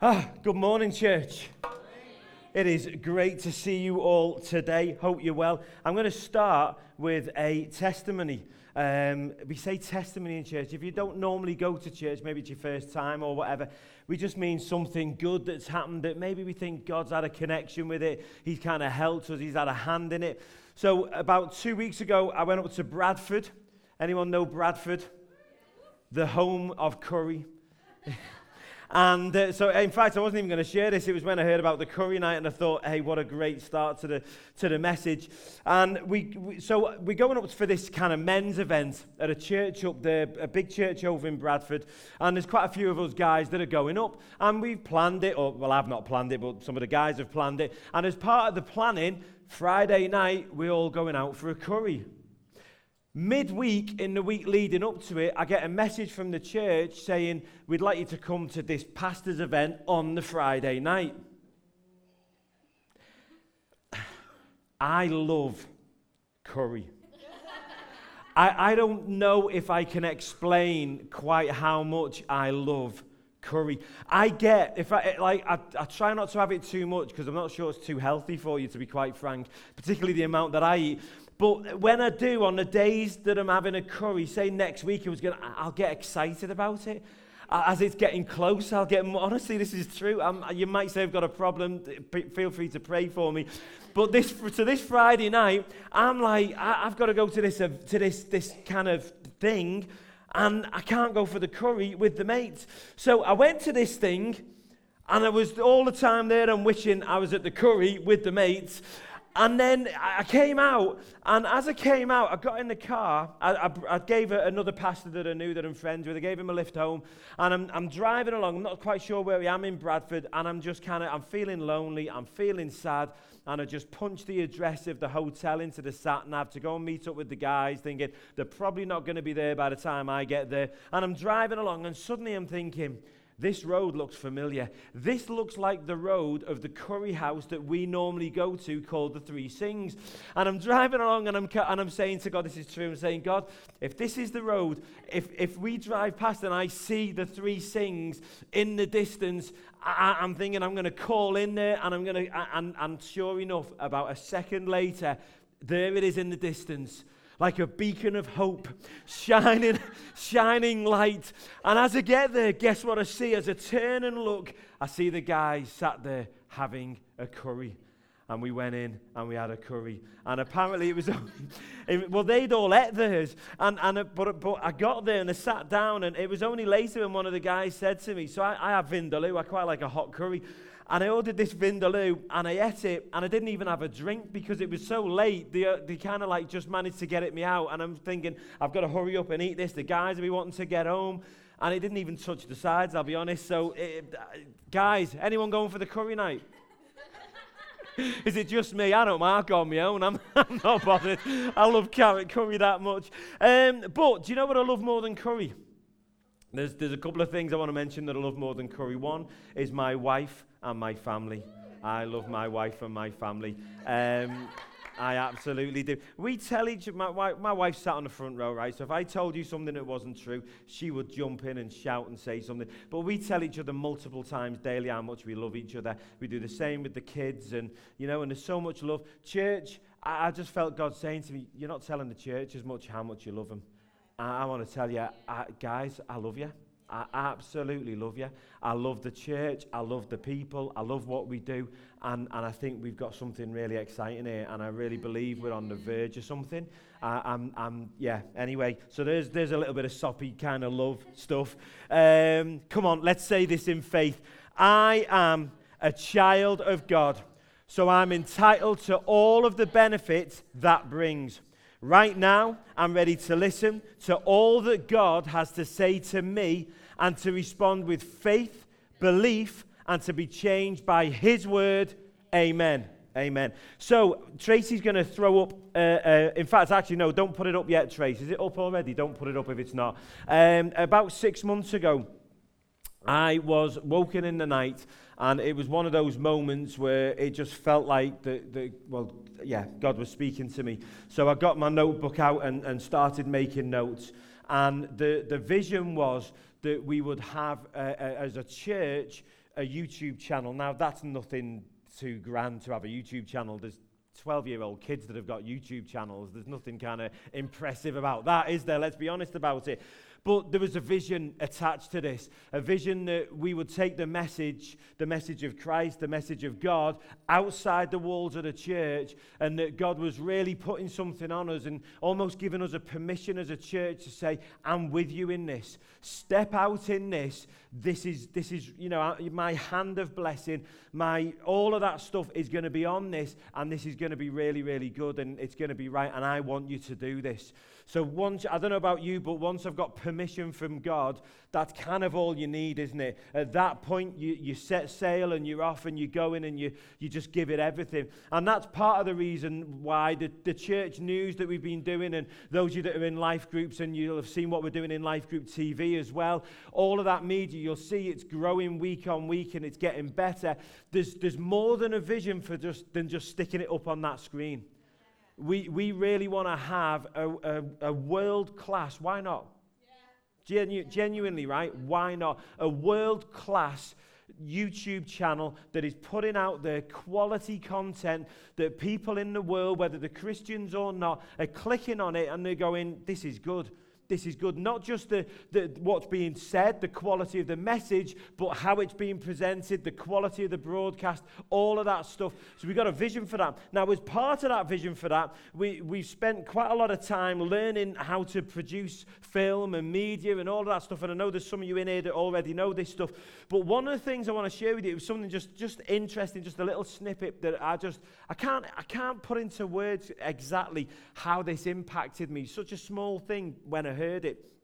Ah, good morning, church. It is great to see you all today. Hope you're well. I'm going to start with a testimony. Um, we say testimony in church. If you don't normally go to church, maybe it's your first time or whatever, we just mean something good that's happened that maybe we think God's had a connection with it. He's kind of helped us, He's had a hand in it. So, about two weeks ago, I went up to Bradford. Anyone know Bradford? The home of curry. And uh, so, in fact, I wasn't even going to share this. It was when I heard about the curry night, and I thought, hey, what a great start to the, to the message. And we, we, so we're going up for this kind of men's event at a church up there, a big church over in Bradford. And there's quite a few of us guys that are going up. And we've planned it, or, well, I've not planned it, but some of the guys have planned it. And as part of the planning, Friday night, we're all going out for a curry. Midweek, in the week leading up to it, I get a message from the church saying, We'd like you to come to this pastor's event on the Friday night. I love curry. I, I don't know if I can explain quite how much I love curry. I get, if I, like, I, I try not to have it too much because I'm not sure it's too healthy for you, to be quite frank, particularly the amount that I eat. But when I do, on the days that I'm having a curry, say next week, I was gonna, I'll get excited about it. As it's getting close, I'll get more. Honestly, this is true. I'm, you might say I've got a problem. Feel free to pray for me. But this, so this Friday night, I'm like, I, have got to go to this, uh, to this, this kind of thing, and I can't go for the curry with the mates. So I went to this thing, and I was all the time there and wishing I was at the curry with the mates. And then I came out, and as I came out, I got in the car. I, I, I gave another pastor that I knew that I'm friends with. I gave him a lift home, and I'm, I'm driving along. I'm not quite sure where I am in Bradford, and I'm just kind of, I'm feeling lonely. I'm feeling sad, and I just punched the address of the hotel into the sat nav to go and meet up with the guys, thinking they're probably not going to be there by the time I get there. And I'm driving along, and suddenly I'm thinking this road looks familiar. This looks like the road of the curry house that we normally go to called the Three Singhs. And I'm driving along and I'm, and I'm saying to God, this is true. I'm saying, God, if this is the road, if, if we drive past and I see the Three Singhs in the distance, I, am thinking I'm going to call in there and I'm going to, and, and sure enough, about a second later, there it is in the distance like a beacon of hope, shining, shining light. And as I get there, guess what I see? As I turn and look, I see the guy sat there having a curry. And we went in and we had a curry. And apparently it was, only, well, they'd all ate theirs. And, and, uh, but, uh, but I got there and I sat down, and it was only later when one of the guys said to me, So I, I have Vindaloo, I quite like a hot curry. And I ordered this Vindaloo and I ate it and I didn't even have a drink because it was so late. They, uh, they kind of like just managed to get it me out. And I'm thinking, I've got to hurry up and eat this. The guys will be wanting to get home. And it didn't even touch the sides, I'll be honest. So, it, uh, guys, anyone going for the curry night? Is it just me? I don't mark on my own. I'm, I'm not bothered. I love carrot curry that much. Um, but do you know what I love more than curry? There's, there's a couple of things I want to mention that I love more than curry. One is my wife and my family. I love my wife and my family. Um, I absolutely do. We tell each my, my, my wife sat on the front row, right? So if I told you something that wasn't true, she would jump in and shout and say something. But we tell each other multiple times daily how much we love each other. We do the same with the kids, and you know, and there's so much love. Church, I, I just felt God saying to me, "You're not telling the church as much how much you love them." I, I want to tell you, I, guys, I love you. I absolutely love you. I love the church. I love the people. I love what we do. And, and I think we've got something really exciting here. And I really believe we're on the verge of something. Uh, I'm, I'm, yeah, anyway. So there's, there's a little bit of soppy kind of love stuff. Um, come on, let's say this in faith. I am a child of God. So I'm entitled to all of the benefits that brings. Right now, I'm ready to listen to all that God has to say to me and to respond with faith, belief, and to be changed by His word. Amen. Amen. So, Tracy's going to throw up, uh, uh, in fact, actually, no, don't put it up yet, Tracy. Is it up already? Don't put it up if it's not. Um, about six months ago, I was woken in the night, and it was one of those moments where it just felt like the, the well, yeah, God was speaking to me. So I got my notebook out and, and started making notes. And the, the vision was that we would have, as a church, a YouTube channel. Now, that's nothing too grand to have a YouTube channel. There's 12 year old kids that have got YouTube channels. There's nothing kind of impressive about that, is there? Let's be honest about it. But there was a vision attached to this a vision that we would take the message, the message of Christ, the message of God, outside the walls of the church, and that God was really putting something on us and almost giving us a permission as a church to say, I'm with you in this. Step out in this. This is, this is, you know, my hand of blessing, my, all of that stuff is going to be on this, and this is going to be really, really good, and it's going to be right, and I want you to do this. So once, I don't know about you, but once I've got permission from God, that's kind of all you need, isn't it? At that point, you, you set sail and you're off and you go in and you, you just give it everything. And that's part of the reason why the, the church news that we've been doing, and those of you that are in life groups, and you'll have seen what we're doing in Life Group TV as well, all of that media, you'll see it's growing week on week and it's getting better. There's, there's more than a vision for just, than just sticking it up on that screen. We, we really want to have a, a, a world class, why not? Yeah. Genu- genuinely, right? Why not? A world class YouTube channel that is putting out the quality content that people in the world, whether they're Christians or not, are clicking on it and they're going, This is good this is good. Not just the, the, what's being said, the quality of the message, but how it's being presented, the quality of the broadcast, all of that stuff. So we've got a vision for that. Now, as part of that vision for that, we, we've spent quite a lot of time learning how to produce film and media and all of that stuff. And I know there's some of you in here that already know this stuff. But one of the things I want to share with you was something just, just interesting, just a little snippet that I just, I can't, I can't put into words exactly how this impacted me. Such a small thing when I heard it.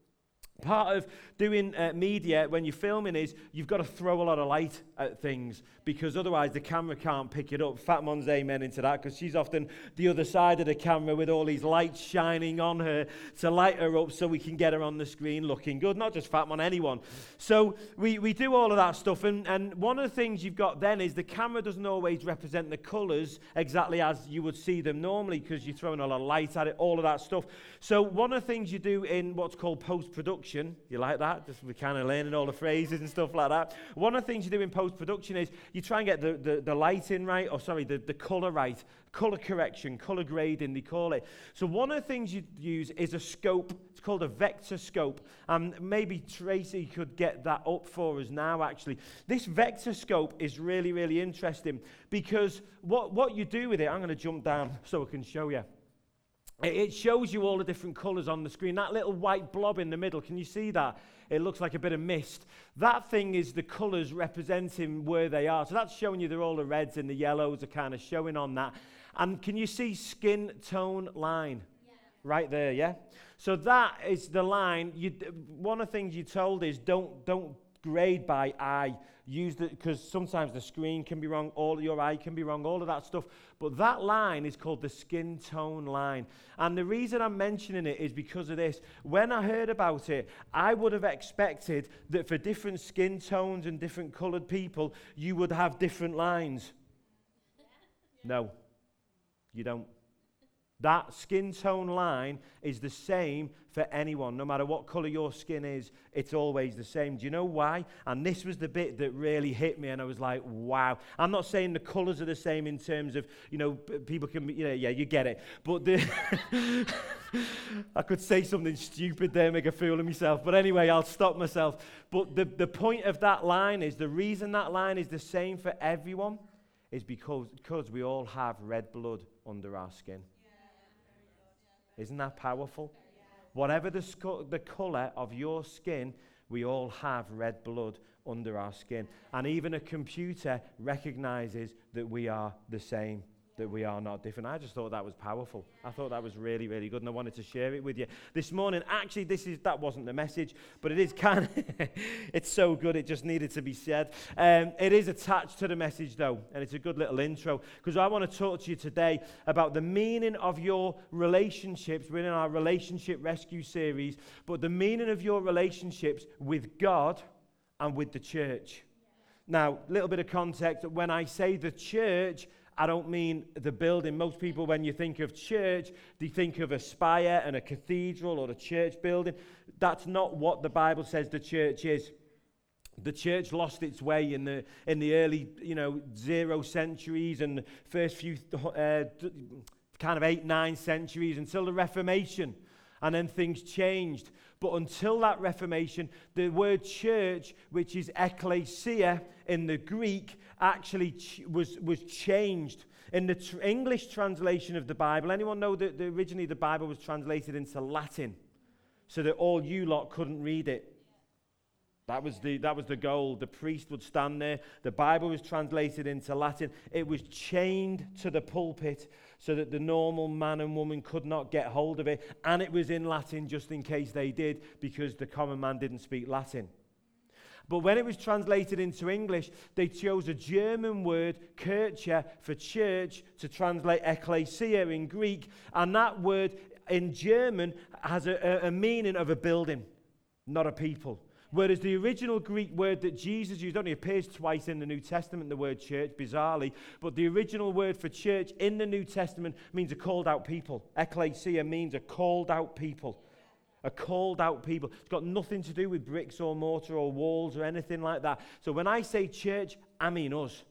Part of doing uh, media when you're filming is you've got to throw a lot of light at things because otherwise the camera can't pick it up. Fat Mon's amen into that because she's often the other side of the camera with all these lights shining on her to light her up so we can get her on the screen looking good. Not just Fat Mon, anyone. So we, we do all of that stuff. And, and one of the things you've got then is the camera doesn't always represent the colours exactly as you would see them normally because you're throwing a lot of light at it, all of that stuff. So one of the things you do in what's called post production, you like that? Just we're kind of learning all the phrases and stuff like that. One of the things you do in post production is you try and get the, the, the lighting right, or sorry, the, the colour right, colour correction, colour grading, they call it. So one of the things you use is a scope. It's called a vector scope. And maybe Tracy could get that up for us now, actually. This vector scope is really, really interesting because what, what you do with it, I'm going to jump down so I can show you. It shows you all the different colours on the screen. That little white blob in the middle, can you see that? It looks like a bit of mist. That thing is the colours representing where they are. So that's showing you they're all the reds and the yellows are kind of showing on that. And can you see skin tone line? Yeah. Right there, yeah? So that is the line. You, one of the things you told is don't, don't grade by eye. Use the because sometimes the screen can be wrong, all your eye can be wrong, all of that stuff. But that line is called the skin tone line. And the reason I'm mentioning it is because of this. When I heard about it, I would have expected that for different skin tones and different colored people, you would have different lines. No, you don't. That skin tone line is the same for anyone. No matter what color your skin is, it's always the same. Do you know why? And this was the bit that really hit me, and I was like, wow. I'm not saying the colors are the same in terms of, you know, people can, you know, yeah, you get it. But the I could say something stupid there, make a fool of myself. But anyway, I'll stop myself. But the, the point of that line is the reason that line is the same for everyone is because, because we all have red blood under our skin. Isn't that powerful? Whatever the, the color of your skin, we all have red blood under our skin. And even a computer recognizes that we are the same that we are not different. I just thought that was powerful. I thought that was really, really good, and I wanted to share it with you this morning. Actually, this is that wasn't the message, but it is kind of it's so good. It just needed to be said. Um, it is attached to the message though, and it's a good little intro because I want to talk to you today about the meaning of your relationships. We're in our relationship rescue series, but the meaning of your relationships with God and with the church. Now, a little bit of context. When I say the church, I don't mean the building. Most people, when you think of church, they think of a spire and a cathedral or a church building. That's not what the Bible says the church is. the church lost its way in the, in the early, you know, zero centuries and first few uh, kind of eight, nine centuries until the Reformation. And then things changed. But until that Reformation, the word church, which is ecclesia in the Greek, actually ch- was, was changed. In the tr- English translation of the Bible, anyone know that the, originally the Bible was translated into Latin so that all you lot couldn't read it? That was, the, that was the goal. The priest would stand there. The Bible was translated into Latin. It was chained to the pulpit so that the normal man and woman could not get hold of it. And it was in Latin just in case they did, because the common man didn't speak Latin. But when it was translated into English, they chose a German word, kirche, for church, to translate ecclesia in Greek. And that word in German has a, a, meaning of a building, not a people. Whereas the original Greek word that Jesus used only appears twice in the New Testament, the word church, bizarrely, but the original word for church in the New Testament means a called out people. Ecclesia means a called out people. A called out people. It's got nothing to do with bricks or mortar or walls or anything like that. So when I say church, I mean us.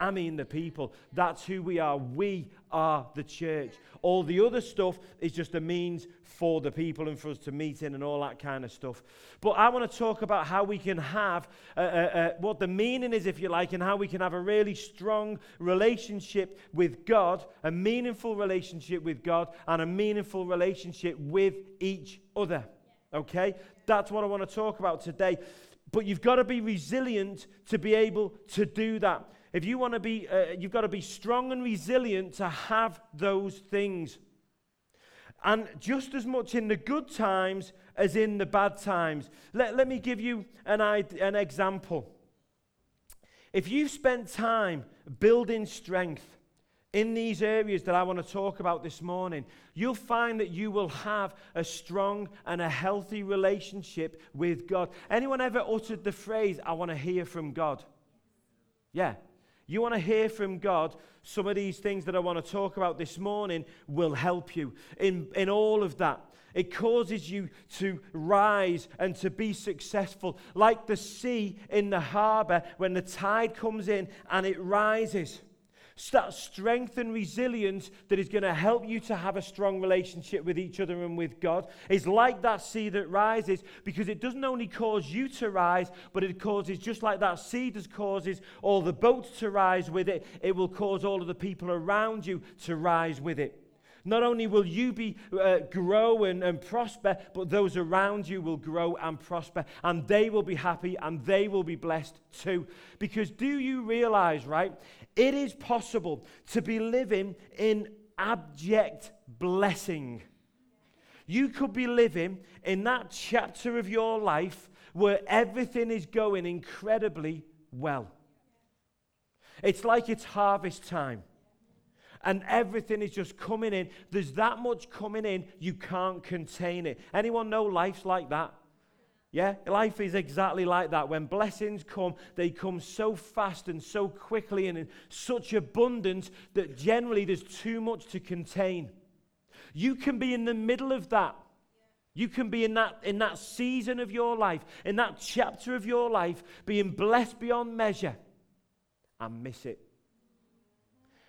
I mean the people. That's who we are. We are the church. All the other stuff is just a means for the people and for us to meet in and all that kind of stuff. But I want to talk about how we can have uh, uh, uh, what the meaning is, if you like, and how we can have a really strong relationship with God, a meaningful relationship with God, and a meaningful relationship with each other. Okay? That's what I want to talk about today. But you've got to be resilient to be able to do that. If you want to be, uh, you've got to be strong and resilient to have those things. And just as much in the good times as in the bad times. Let, let me give you an, an example. If you've spent time building strength in these areas that I want to talk about this morning, you'll find that you will have a strong and a healthy relationship with God. Anyone ever uttered the phrase, I want to hear from God? Yeah, you want to hear from God, some of these things that I want to talk about this morning will help you in, in all of that. It causes you to rise and to be successful, like the sea in the harbor when the tide comes in and it rises that strength and resilience that is going to help you to have a strong relationship with each other and with God is like that sea that rises because it doesn't only cause you to rise, but it causes, just like that sea does causes all the boats to rise with it, it will cause all of the people around you to rise with it. Not only will you be uh, grow and, and prosper, but those around you will grow and prosper, and they will be happy and they will be blessed too. Because do you realize, right? It is possible to be living in abject blessing. You could be living in that chapter of your life where everything is going incredibly well. It's like it's harvest time and everything is just coming in. There's that much coming in, you can't contain it. Anyone know life's like that? Yeah, life is exactly like that. When blessings come, they come so fast and so quickly and in such abundance that generally there's too much to contain. You can be in the middle of that. You can be in that, in that season of your life, in that chapter of your life, being blessed beyond measure and miss it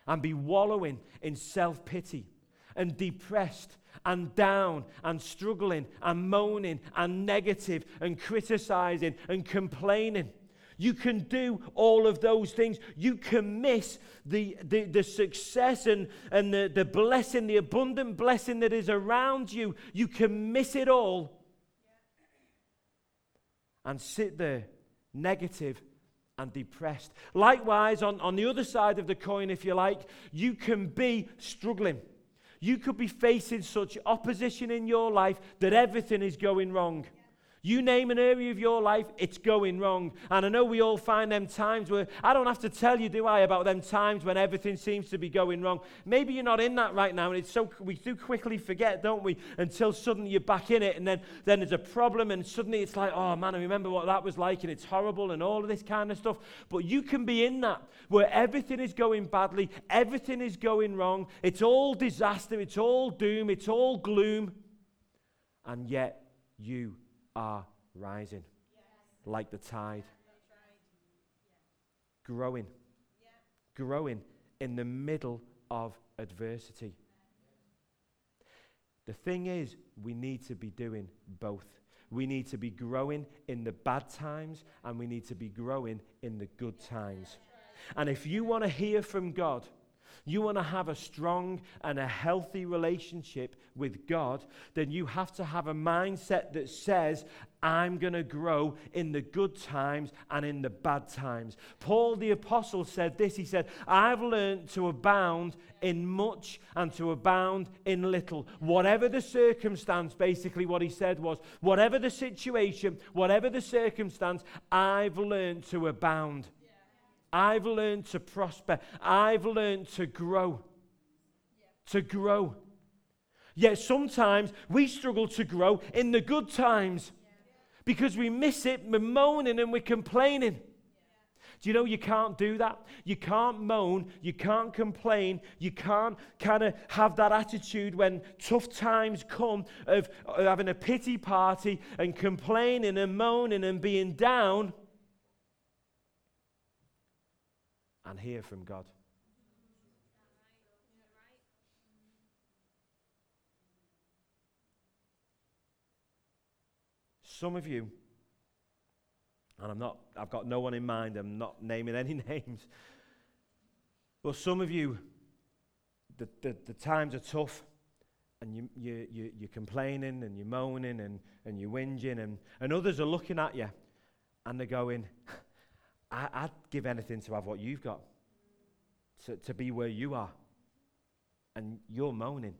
and be wallowing in self pity and depressed and down and struggling and moaning and negative and criticizing and complaining. You can do all of those things. You can miss the, the, the success and, and the, the blessing, the abundant blessing that is around you. You can miss it all and sit there negative and depressed. Likewise, on, on the other side of the coin, if you like, you can be struggling. You could be facing such opposition in your life that everything is going wrong. You name an area of your life, it's going wrong. And I know we all find them times where, I don't have to tell you, do I, about them times when everything seems to be going wrong. Maybe you're not in that right now, and it's so, we do quickly forget, don't we, until suddenly you're back in it, and then, then there's a problem, and suddenly it's like, oh man, I remember what that was like, and it's horrible, and all of this kind of stuff. But you can be in that where everything is going badly, everything is going wrong, it's all disaster, it's all doom, it's all gloom, and yet you are rising like the tide. growing. Growing in the middle of adversity. The thing is, we need to be doing both. We need to be growing in the bad times and we need to be growing in the good times. And if you want to hear from God, you want to have a strong and a healthy relationship with God, then you have to have a mindset that says, I'm going to grow in the good times and in the bad times. Paul the Apostle said this He said, I've learned to abound in much and to abound in little. Whatever the circumstance, basically, what he said was, whatever the situation, whatever the circumstance, I've learned to abound. I've learned to prosper. I've learned to grow. To grow. Yet sometimes we struggle to grow in the good times because we miss it, we're moaning and we're complaining. Do you know you can't do that? You can't moan, you can't complain, you can't kind of have that attitude when tough times come of, of having a pity party and complaining and moaning and being down and hear from God. Some of you, and I'm not, I've got no one in mind, I'm not naming any names, but some of you, the, the, the times are tough and you, you, you, you're complaining and you're moaning and, and you're whinging, and, and others are looking at you and they're going, I, would give anything to have what you've got, to, to be where you are. And you're moaning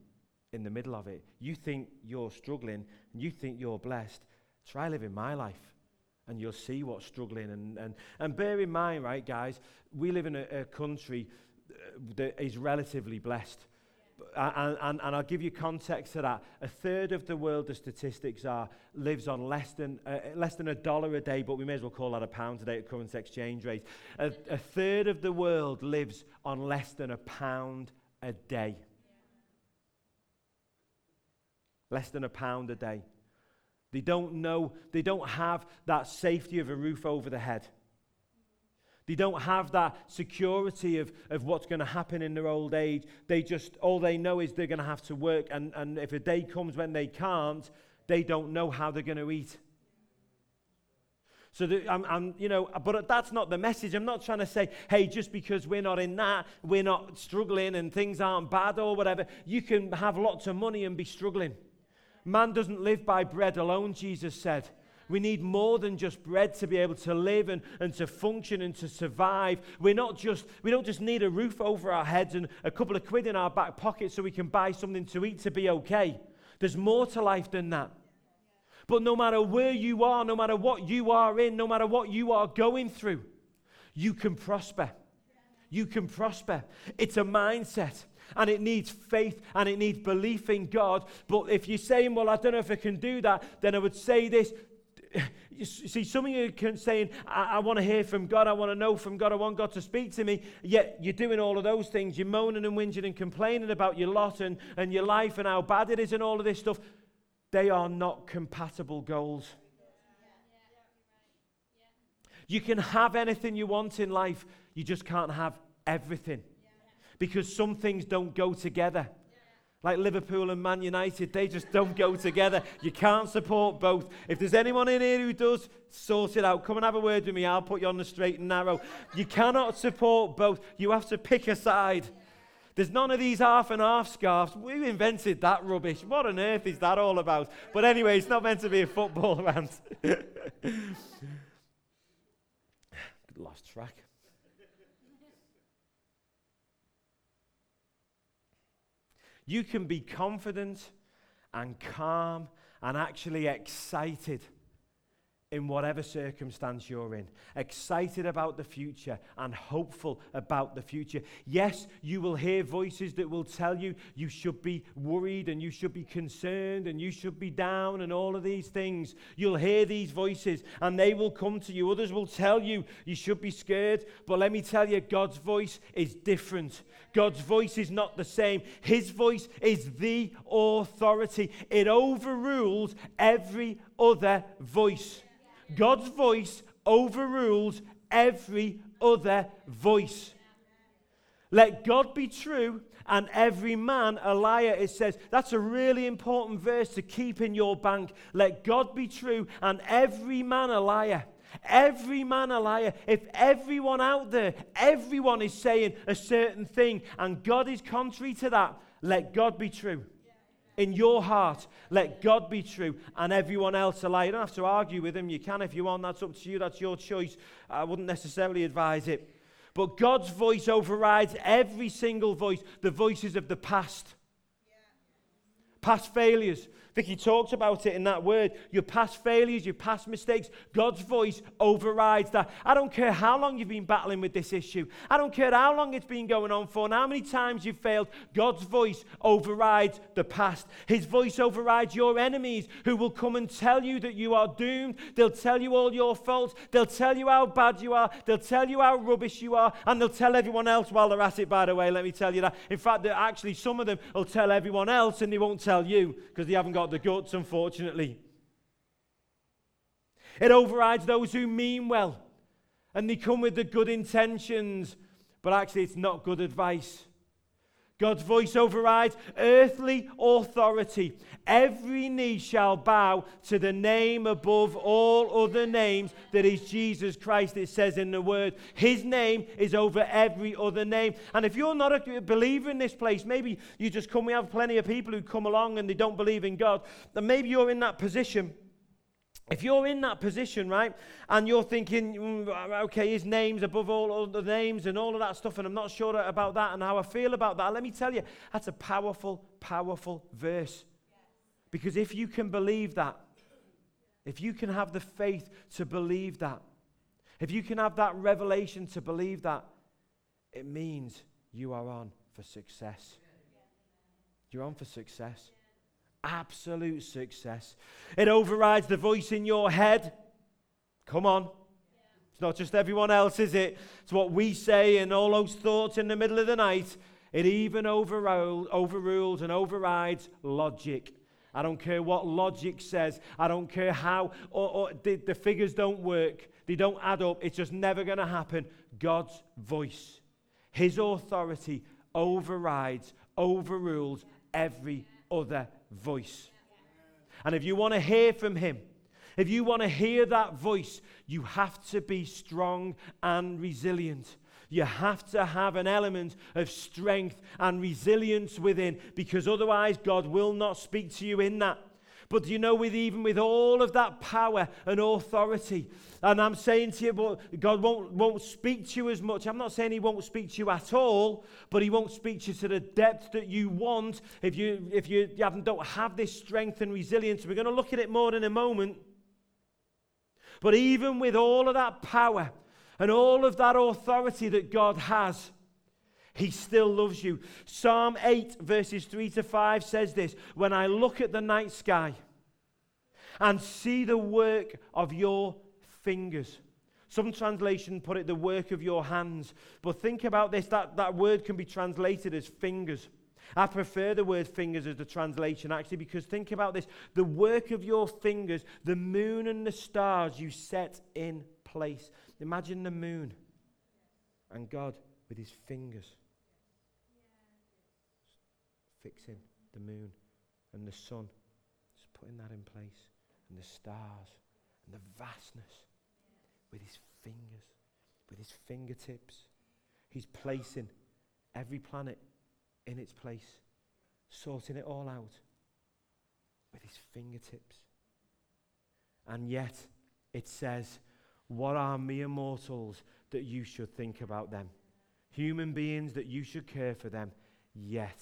in the middle of it. You think you're struggling, and you think you're blessed. Try living my life, and you'll see what's struggling. And, and, and bear in mind, right, guys, we live in a, a country uh, that is relatively blessed. And, and, and, I'll give you context to that. A third of the world, the statistics are, lives on less than, uh, less than a dollar a day, but we may as well call that a pound today at current exchange rate. A, a third of the world lives on less than a pound a day. Less than a pound a day. They don't know, they don't have that safety of a roof over the head. They don't have that security of, of what's going to happen in their old age. They just, all they know is they're going to have to work. And, and if a day comes when they can't, they don't know how they're going to eat. So, that I'm, I'm, you know, but that's not the message. I'm not trying to say, hey, just because we're not in that, we're not struggling and things aren't bad or whatever. You can have lots of money and be struggling. Man doesn't live by bread alone, Jesus said. We need more than just bread to be able to live and, and to function and to survive. We're not just, we don't just need a roof over our heads and a couple of quid in our back pocket so we can buy something to eat to be okay. There's more to life than that. But no matter where you are, no matter what you are in, no matter what you are going through, you can prosper. You can prosper. It's a mindset and it needs faith and it needs belief in God. But if you're saying, well, I don't know if I can do that, then I would say this you see, some of you are saying, I, I want to hear from God, I want to know from God, I want God to speak to me, yet you're doing all of those things. You're moaning and whinging and complaining about your lot and, and your life and how bad it is and all of this stuff. They are not compatible goals. You can have anything you want in life, you just can't have everything. Because some things don't go together. Like Liverpool and Man United, they just don't go together. You can't support both. If there's anyone in here who does, sort it out. Come and have a word with me. I'll put you on the straight and narrow. You cannot support both. You have to pick a side. There's none of these half and half scarves. We invented that rubbish. What on earth is that all about? But anyway, it's not meant to be a football rant. Lost track. You can be confident and calm and actually excited in whatever circumstance you're in, excited about the future and hopeful about the future. Yes, you will hear voices that will tell you you should be worried and you should be concerned and you should be down and all of these things. You'll hear these voices and they will come to you. Others will tell you you should be scared, but let me tell you, God's voice is different. God's voice is not the same. His voice is the authority, it overrules every other voice. God's voice overrules every other voice. Let God be true and every man a liar. It says that's a really important verse to keep in your bank. Let God be true and every man a liar. Every man a liar. If everyone out there, everyone is saying a certain thing and God is contrary to that, let God be true. In your heart, let God be true and everyone else a liar. You don't have to argue with him. You can if you want. That's up to you. That's your choice. I wouldn't necessarily advise it. But God's voice overrides every single voice, the voices of the past. Past failures, Vicky talked about it in that word. Your past failures, your past mistakes, God's voice overrides that. I don't care how long you've been battling with this issue. I don't care how long it's been going on for and how many times you've failed. God's voice overrides the past. His voice overrides your enemies who will come and tell you that you are doomed. They'll tell you all your faults. They'll tell you how bad you are. They'll tell you how rubbish you are. And they'll tell everyone else while they're at it, by the way. Let me tell you that. In fact, actually, some of them will tell everyone else and they won't tell you because they haven't got the guts, unfortunately. It overrides those who mean well and they come with the good intentions, but actually it's not good advice. God's voice overrides earthly authority. Every knee shall bow to the name above all other names that is Jesus Christ, it says in the word. His name is over every other name. And if you're not a believer in this place, maybe you just come, we have plenty of people who come along and they don't believe in God, then maybe you're in that position if you're in that position, right, and you're thinking, mm, okay, his name's above all other names and all of that stuff, and I'm not sure about that and how I feel about that, let me tell you, that's a powerful, powerful verse. Because if you can believe that, if you can have the faith to believe that, if you can have that revelation to believe that, it means you are on for success. You're on for success absolute success. It overrides the voice in your head. Come on. It's not just everyone else, is it? It's what we say and all those thoughts in the middle of the night. It even overrules and overrides logic. I don't care what logic says. I don't care how or, or the, the figures don't work. They don't add up. It's just never going to happen. God's voice, His authority overrides, overrules every other voice. And if you want to hear from Him, if you want to hear that voice, you have to be strong and resilient. You have to have an element of strength and resilience within because otherwise God will not speak to you in that. But you know, with even with all of that power and authority, and I'm saying to you, but God won't, won't speak to you as much. I'm not saying He won't speak to you at all, but He won't speak to you to the depth that you want if you if you, you haven't, don't have this strength and resilience. We're going to look at it more in a moment. But even with all of that power and all of that authority that God has, he still loves you. Psalm 8, verses 3 to 5 says this When I look at the night sky and see the work of your fingers. Some translation put it the work of your hands. But think about this that, that word can be translated as fingers. I prefer the word fingers as the translation actually because think about this the work of your fingers, the moon and the stars you set in place. Imagine the moon and God with his fingers fixing the moon and the sun, just putting that in place, and the stars and the vastness with his fingers, with his fingertips. He's placing every planet in its place, sorting it all out with his fingertips. And yet, it says, What are mere mortals that you should think about them? Human beings that you should care for them, yet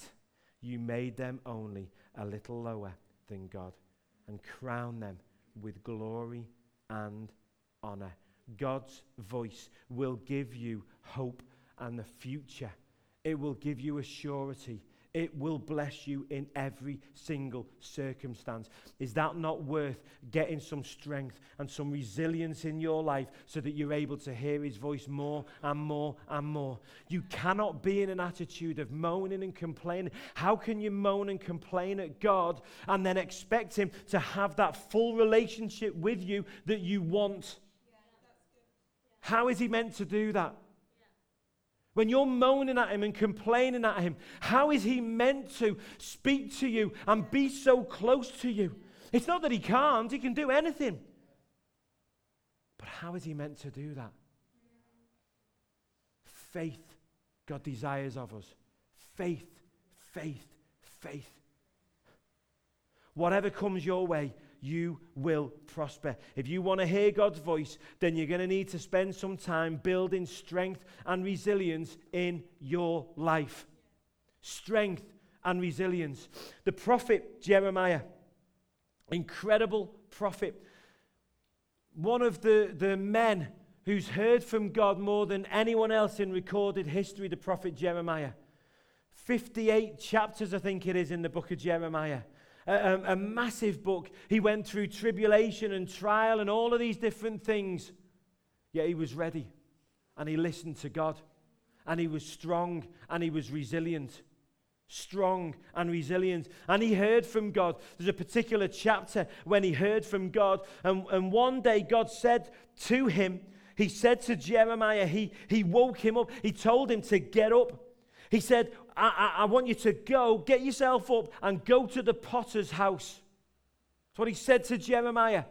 you made them only a little lower than God and crown them with glory and honor. God's voice will give you hope and the future. It will give you a surety it will bless you in every single circumstance. Is that not worth getting some strength and some resilience in your life so that you're able to hear His voice more and more and more? You cannot be in an attitude of moaning and complaining. How can you moan and complain at God and then expect Him to have that full relationship with you that you want? How is He meant to do that? When you're moaning at him and complaining at him, how is he meant to speak to you and be so close to you? It's not that he can't, he can do anything. But how is he meant to do that? Faith, God desires of us. Faith, faith, faith. Whatever comes your way, you will prosper. If you want to hear God's voice, then you're going to need to spend some time building strength and resilience in your life. Strength and resilience. The prophet Jeremiah, incredible prophet, one of the, the men who's heard from God more than anyone else in recorded history, the prophet Jeremiah. 58 chapters, I think it is, in the book of Jeremiah a, a, massive book. He went through tribulation and trial and all of these different things. Yet he was ready and he listened to God and he was strong and he was resilient. Strong and resilient. And he heard from God. There's a particular chapter when he heard from God. And, and one day God said to him, He said to Jeremiah, he, he woke him up. He told him to get up. He said, I, I, I want you to go, get yourself up, and go to the potter's house. That's what he said to Jeremiah.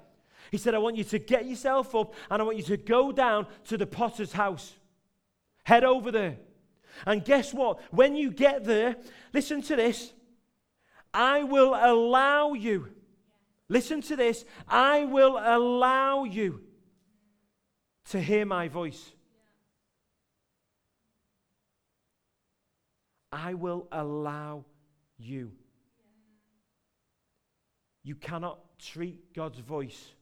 He said, I want you to get yourself up and I want you to go down to the potter's house. Head over there. And guess what? When you get there, listen to this. I will allow you. Listen to this. I will allow you to hear my voice. I will allow you. You cannot treat God's voice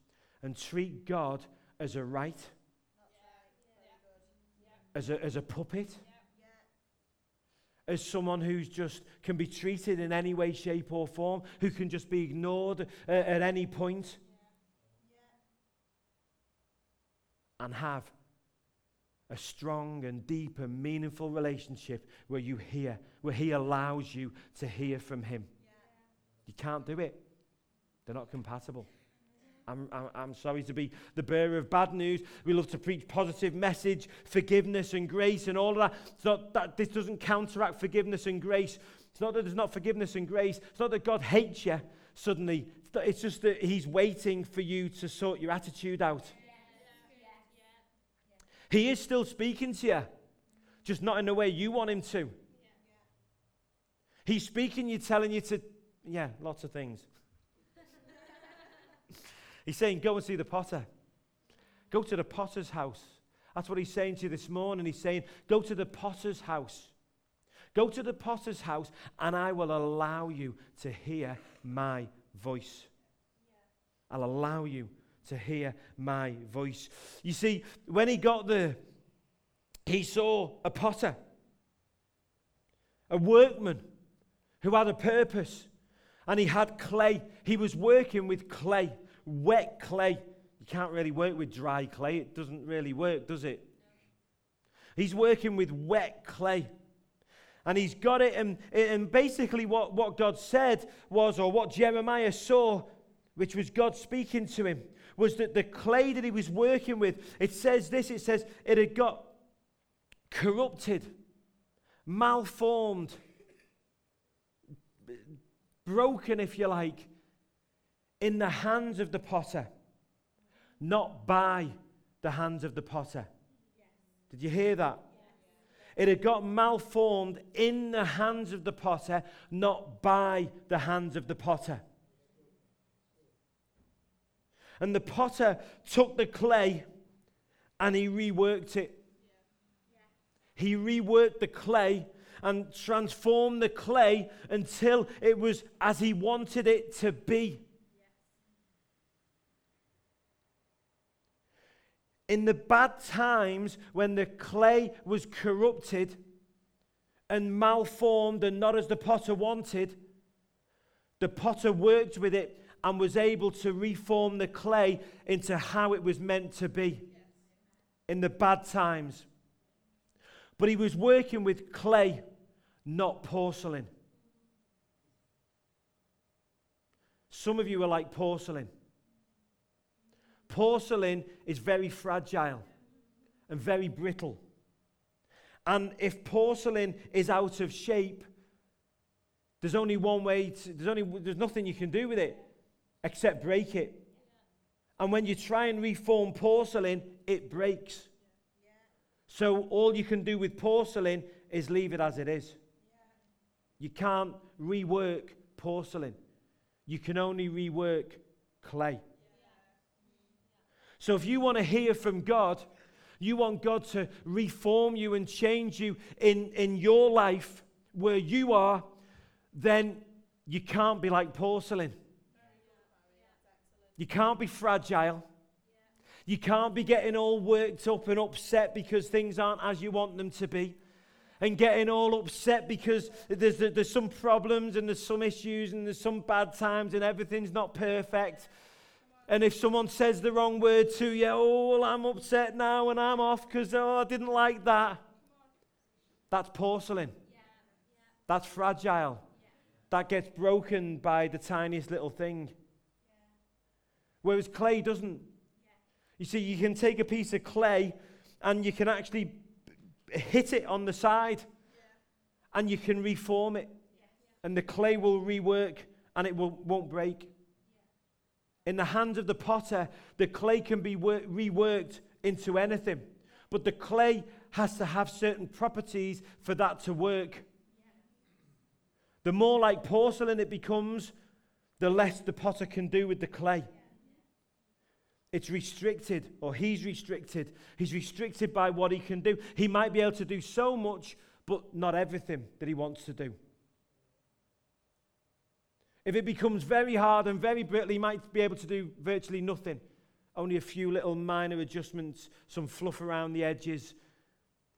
and treat God as a right, as a, as a puppet, as someone who's just can be treated in any way, shape, or form, who can just be ignored uh, at any point and have a strong and deep and meaningful relationship where you hear, where He allows you to hear from Him. Yeah. You can't do it, they're not compatible. I'm, I'm, I'm, sorry to be the bearer of bad news. We love to preach positive message, forgiveness and grace and all of that. It's not that this doesn't counteract forgiveness and grace. It's not that there's not forgiveness and grace. It's not that God hates you suddenly. It's just that He's waiting for you to sort your attitude out. He is still speaking to you, just not in the way you want him to. He's speaking, you telling you to, yeah, lots of things. he's saying, go and see the potter. Go to the potter's house. That's what he's saying to you this morning. He's saying, go to the potter's house. Go to the potter's house, and I will allow you to hear my voice. I'll allow you to hear my voice. You see, when he got there, he saw a potter, a workman who had a purpose, and he had clay. He was working with clay, wet clay. You can't really work with dry clay, it doesn't really work, does it? He's working with wet clay. And he's got it, and, and basically, what, what God said was, or what Jeremiah saw, which was God speaking to him, was that the clay that he was working with, it says this it says it had got corrupted, malformed, broken, if you like, in the hands of the potter, not by the hands of the potter. Did you hear that? It had got malformed in the hands of the potter, not by the hands of the potter. And the potter took the clay and he reworked it. He reworked the clay and transformed the clay until it was as he wanted it to be. In the bad times when the clay was corrupted and malformed and not as the potter wanted, the potter worked with it and was able to reform the clay into how it was meant to be in the bad times. But he was working with clay, not porcelain. Some of you are like porcelain. Porcelain is very fragile and very brittle. And if porcelain is out of shape, there's only one way, to, there's, only, there's nothing you can do with it except break it. And when you try and reform porcelain, it breaks. So all you can do with porcelain is leave it as it is. You can't rework porcelain. You can only rework clay. So if you want to hear from God, you want God to reform you and change you in, in your life where you are, then you can't be like porcelain. You can't be fragile. You can't be getting all worked up and upset because things aren't as you want them to be. And getting all upset because there's, there's some problems and there's some issues and there's some bad times and everything's not perfect. And if someone says the wrong word to you, oh, well, I'm upset now and I'm off because oh, I didn't like that. That's porcelain. That's fragile. That gets broken by the tiniest little thing. Whereas clay doesn't. You see, you can take a piece of clay and you can actually hit it on the side and you can reform it. And the clay will rework and it will, won't break. In the hands of the potter, the clay can be wor- reworked into anything. But the clay has to have certain properties for that to work. The more like porcelain it becomes, the less the potter can do with the clay. It's restricted, or he's restricted. He's restricted by what he can do. He might be able to do so much, but not everything that he wants to do. If it becomes very hard and very brittle, he might be able to do virtually nothing. Only a few little minor adjustments, some fluff around the edges,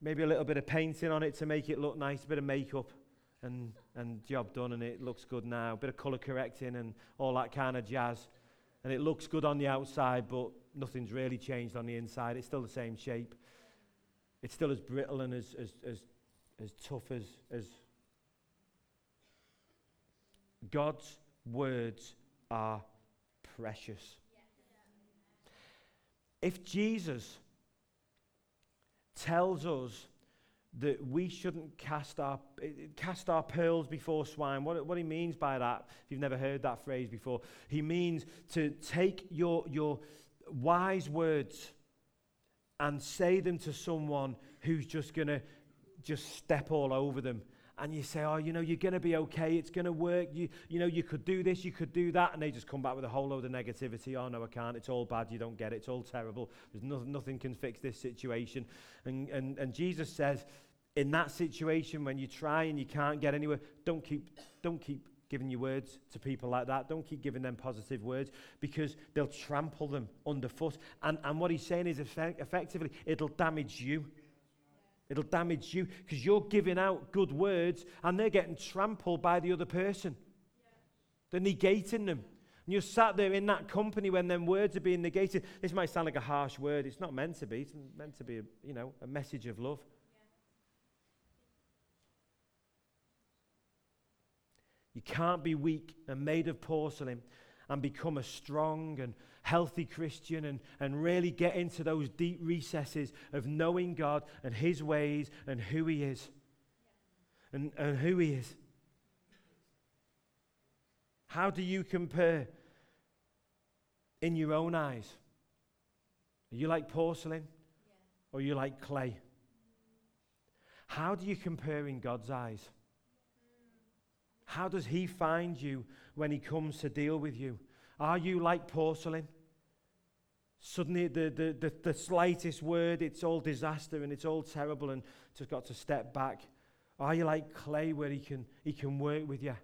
maybe a little bit of painting on it to make it look nice, a bit of makeup, and, and job done, and it looks good now. A bit of colour correcting and all that kind of jazz. And it looks good on the outside, but nothing's really changed on the inside. It's still the same shape. It's still as brittle and as, as, as, as tough as, as God's words are precious. If Jesus tells us that we shouldn't cast our, cast our pearls before swine. What, what he means by that, if you've never heard that phrase before, he means to take your, your wise words and say them to someone who's just going to just step all over them. And you say, oh, you know, you're going to be okay, it's going to work, you, you know, you could do this, you could do that, and they just come back with a whole load of negativity. Oh, no, I can't, it's all bad, you don't get it, it's all terrible, There's no, nothing can fix this situation. And, and, and Jesus says, in that situation, when you try and you can't get anywhere, don't keep, don't keep giving your words to people like that. Don't keep giving them positive words because they'll trample them underfoot. And, and what he's saying is effect- effectively, it'll damage you. It'll damage you because you're giving out good words and they're getting trampled by the other person. They're negating them. And you're sat there in that company when them words are being negated. This might sound like a harsh word. It's not meant to be. It's meant to be, a, you know, a message of love. Can't be weak and made of porcelain and become a strong and healthy Christian and, and really get into those deep recesses of knowing God and His ways and who He is. And, and who He is. How do you compare in your own eyes? Are you like porcelain or are you like clay? How do you compare in God's eyes? How does He find you when He comes to deal with you? Are you like porcelain? Suddenly, the, the, the, the, slightest word, it's all disaster and it's all terrible and just got to step back. Are you like clay where he can, he can work with you?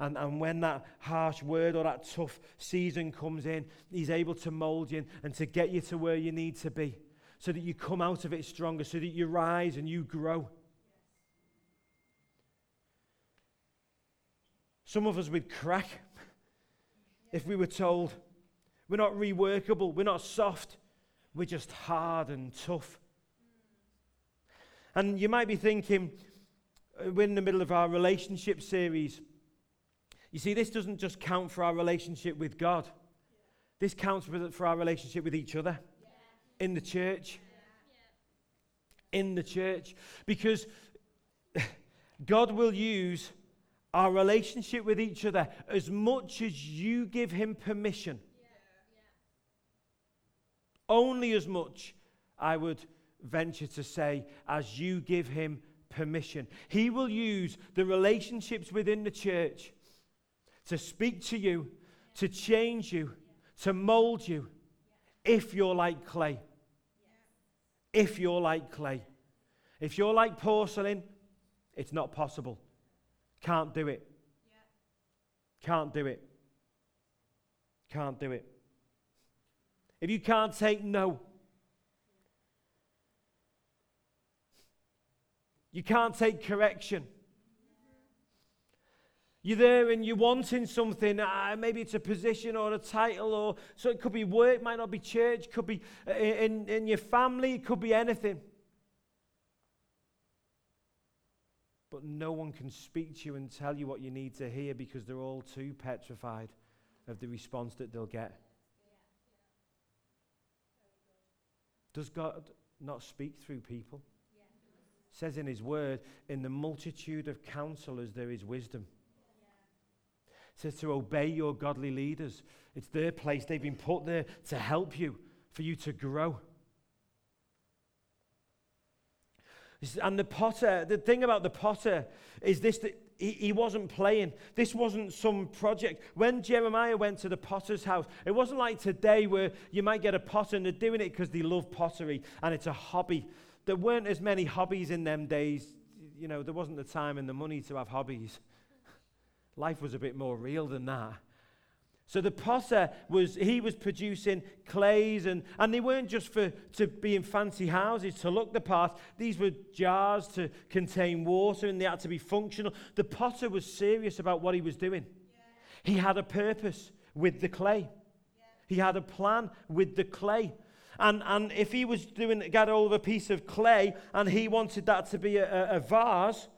And, and when that harsh word or that tough season comes in, he's able to mold you and to get you to where you need to be so that you come out of it stronger, so that you rise and you grow. Some of us would crack if we were told, we're not reworkable. We're not soft. We're just hard and tough. And you might be thinking, uh, we're in the middle of our relationship series. You see, this doesn't just count for our relationship with God, this counts for our relationship with each other in the church. in the church because God will use our relationship with each other as much as you give Him permission. Only as much, I would venture to say, as you give Him permission. He will use the relationships within the church to speak to you, to change you, to mold you, if you're like clay. If you're like clay. If you're like porcelain, it's not possible. Can't do it. Can't do it. Can't do it. If you can't take no, you can't take correction. You're there and you're wanting something. Uh, maybe it's a position or a title, or so it could be work, might not be church, could be uh, in, in your family, it could be anything. But no one can speak to you and tell you what you need to hear because they're all too petrified of the response that they'll get. Does God not speak through people? Yeah. Says in his word, in the multitude of counselors there is wisdom. Yeah. Says to obey your godly leaders. It's their place. They've been put there to help you, for you to grow. And the potter, the thing about the potter is this that he, he wasn't playing. This wasn't some project. When Jeremiah went to the potter's house, it wasn't like today where you might get a potter and they're doing it because they love pottery and it's a hobby. There weren't as many hobbies in them days. You know, there wasn't the time and the money to have hobbies. Life was a bit more real than that. So the potter was he was producing clays and, and they weren't just for to be in fancy houses to look the part. These were jars to contain water and they had to be functional. The potter was serious about what he was doing. Yeah. He had a purpose with the clay. Yeah. He had a plan with the clay. And, and if he was doing got hold of a piece of clay and he wanted that to be a, a vase,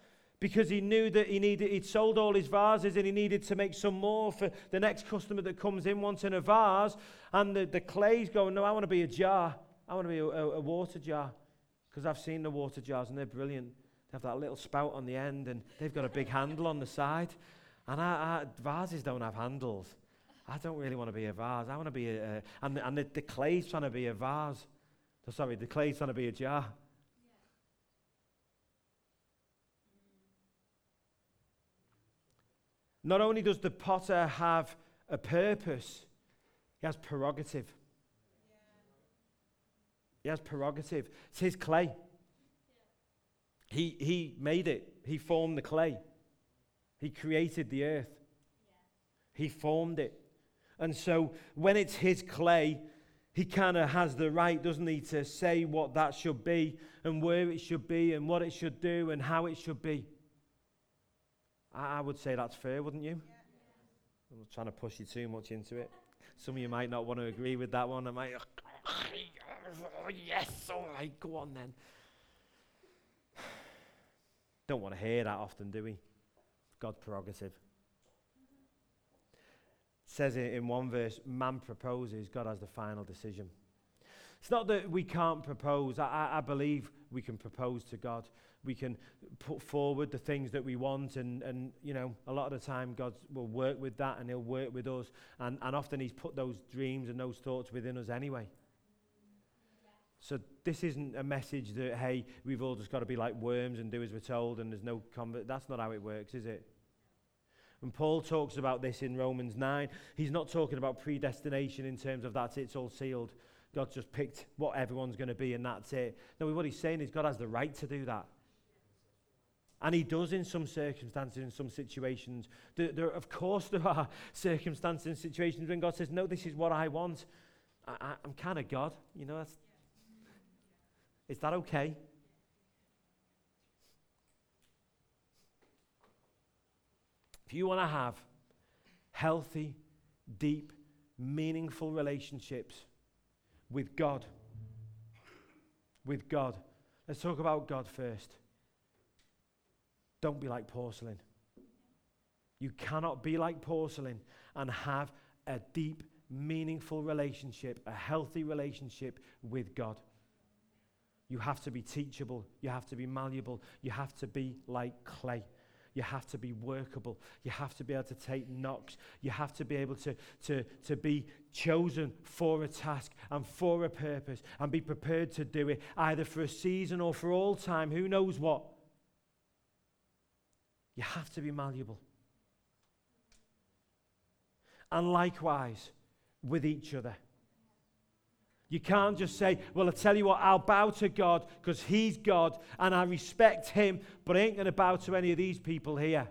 because he knew that he needed, he'd sold all his vases and he needed to make some more for the next customer that comes in wanting a vase. And the, the clay's going, No, I want to be a jar. I want to be a, a, a water jar. Because I've seen the water jars and they're brilliant. They have that little spout on the end and they've got a big handle on the side. And vases don't have handles. I don't really want to be a vase. I want to be a. a and and the, the clay's trying to be a vase. Oh, sorry, the clay's trying to be a jar. Not only does the potter have a purpose, he has prerogative. He has prerogative. It's his clay. He, he made it, he formed the clay. He created the earth. He formed it. And so when it's his clay, he kind of has the right, doesn't he, to say what that should be and where it should be and what it should do and how it should be. I, I would say that's fair, wouldn't you? I'm not trying to push you too much into it. Some of you might not want to agree with that one. I might, oh, yes, all right, go on then. Don't want to hear that often, do we? God prerogative. It says in one verse, man proposes, God has the final decision. It's not that we can't propose. I, I, believe we can propose to God. We can put forward the things that we want, and, and you know, a lot of the time God will work with that and He'll work with us. And, and often He's put those dreams and those thoughts within us anyway. So this isn't a message that, hey, we've all just got to be like worms and do as we're told and there's no convert. That's not how it works, is it? And Paul talks about this in Romans 9. He's not talking about predestination in terms of that it's all sealed. God just picked what everyone's going to be and that's it. No, what he's saying is God has the right to do that. And he does in some circumstances, in some situations. There, there, of course, there are circumstances and situations when God says, No, this is what I want. I, am kind of God. You know, that's, is that okay? If you want to have healthy, deep, meaningful relationships, with God. With God. Let's talk about God first. Don't be like porcelain. You cannot be like porcelain and have a deep, meaningful relationship, a healthy relationship with God. You have to be teachable. You have to be malleable. You have to be like clay. You have to be workable. You have to be able to take knocks. You have to be able to, to, to be chosen for a task and for a purpose and be prepared to do it, either for a season or for all time. Who knows what? You have to be malleable. And likewise with each other. You can't just say, Well, I tell you what, I'll bow to God because He's God and I respect Him, but I ain't going to bow to any of these people here.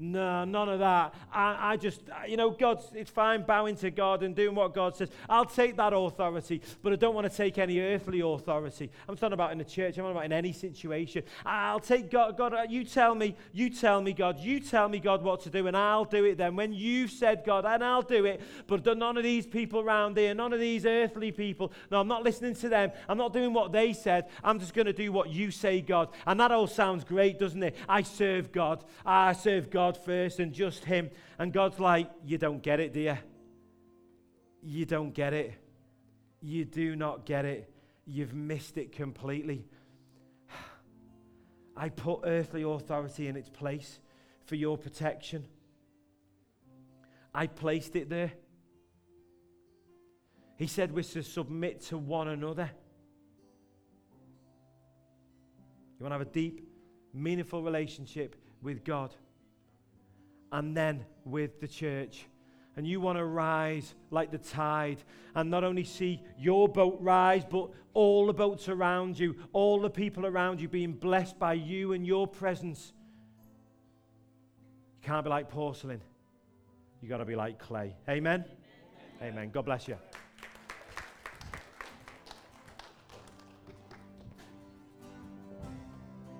No, none of that. I, I just, you know, God, it's fine bowing to God and doing what God says. I'll take that authority, but I don't want to take any earthly authority. I'm talking about in the church, I'm talking about in any situation. I'll take God, God, uh, you tell me, you tell me, God, you tell me, God, what to do, and I'll do it then. When you've said, God, and I'll do it, but none of these people around here, none of these earthly people, no, I'm not listening to them. I'm not doing what they said. I'm just going to do what you say, God. And that all sounds great, doesn't it? I serve God. I serve God. God first and just Him. And God's like, You don't get it, do you? You don't get it. You do not get it. You've missed it completely. I put earthly authority in its place for your protection. I placed it there. He said we're to submit to one another. You want to have a deep, meaningful relationship with God and then with the church. And you want to rise like the tide and not only see your boat rise, but all the boats around you, all the people around you being blessed by you and your presence. You can't be like porcelain. You've got to be like clay. Amen? Amen. Amen. God bless you.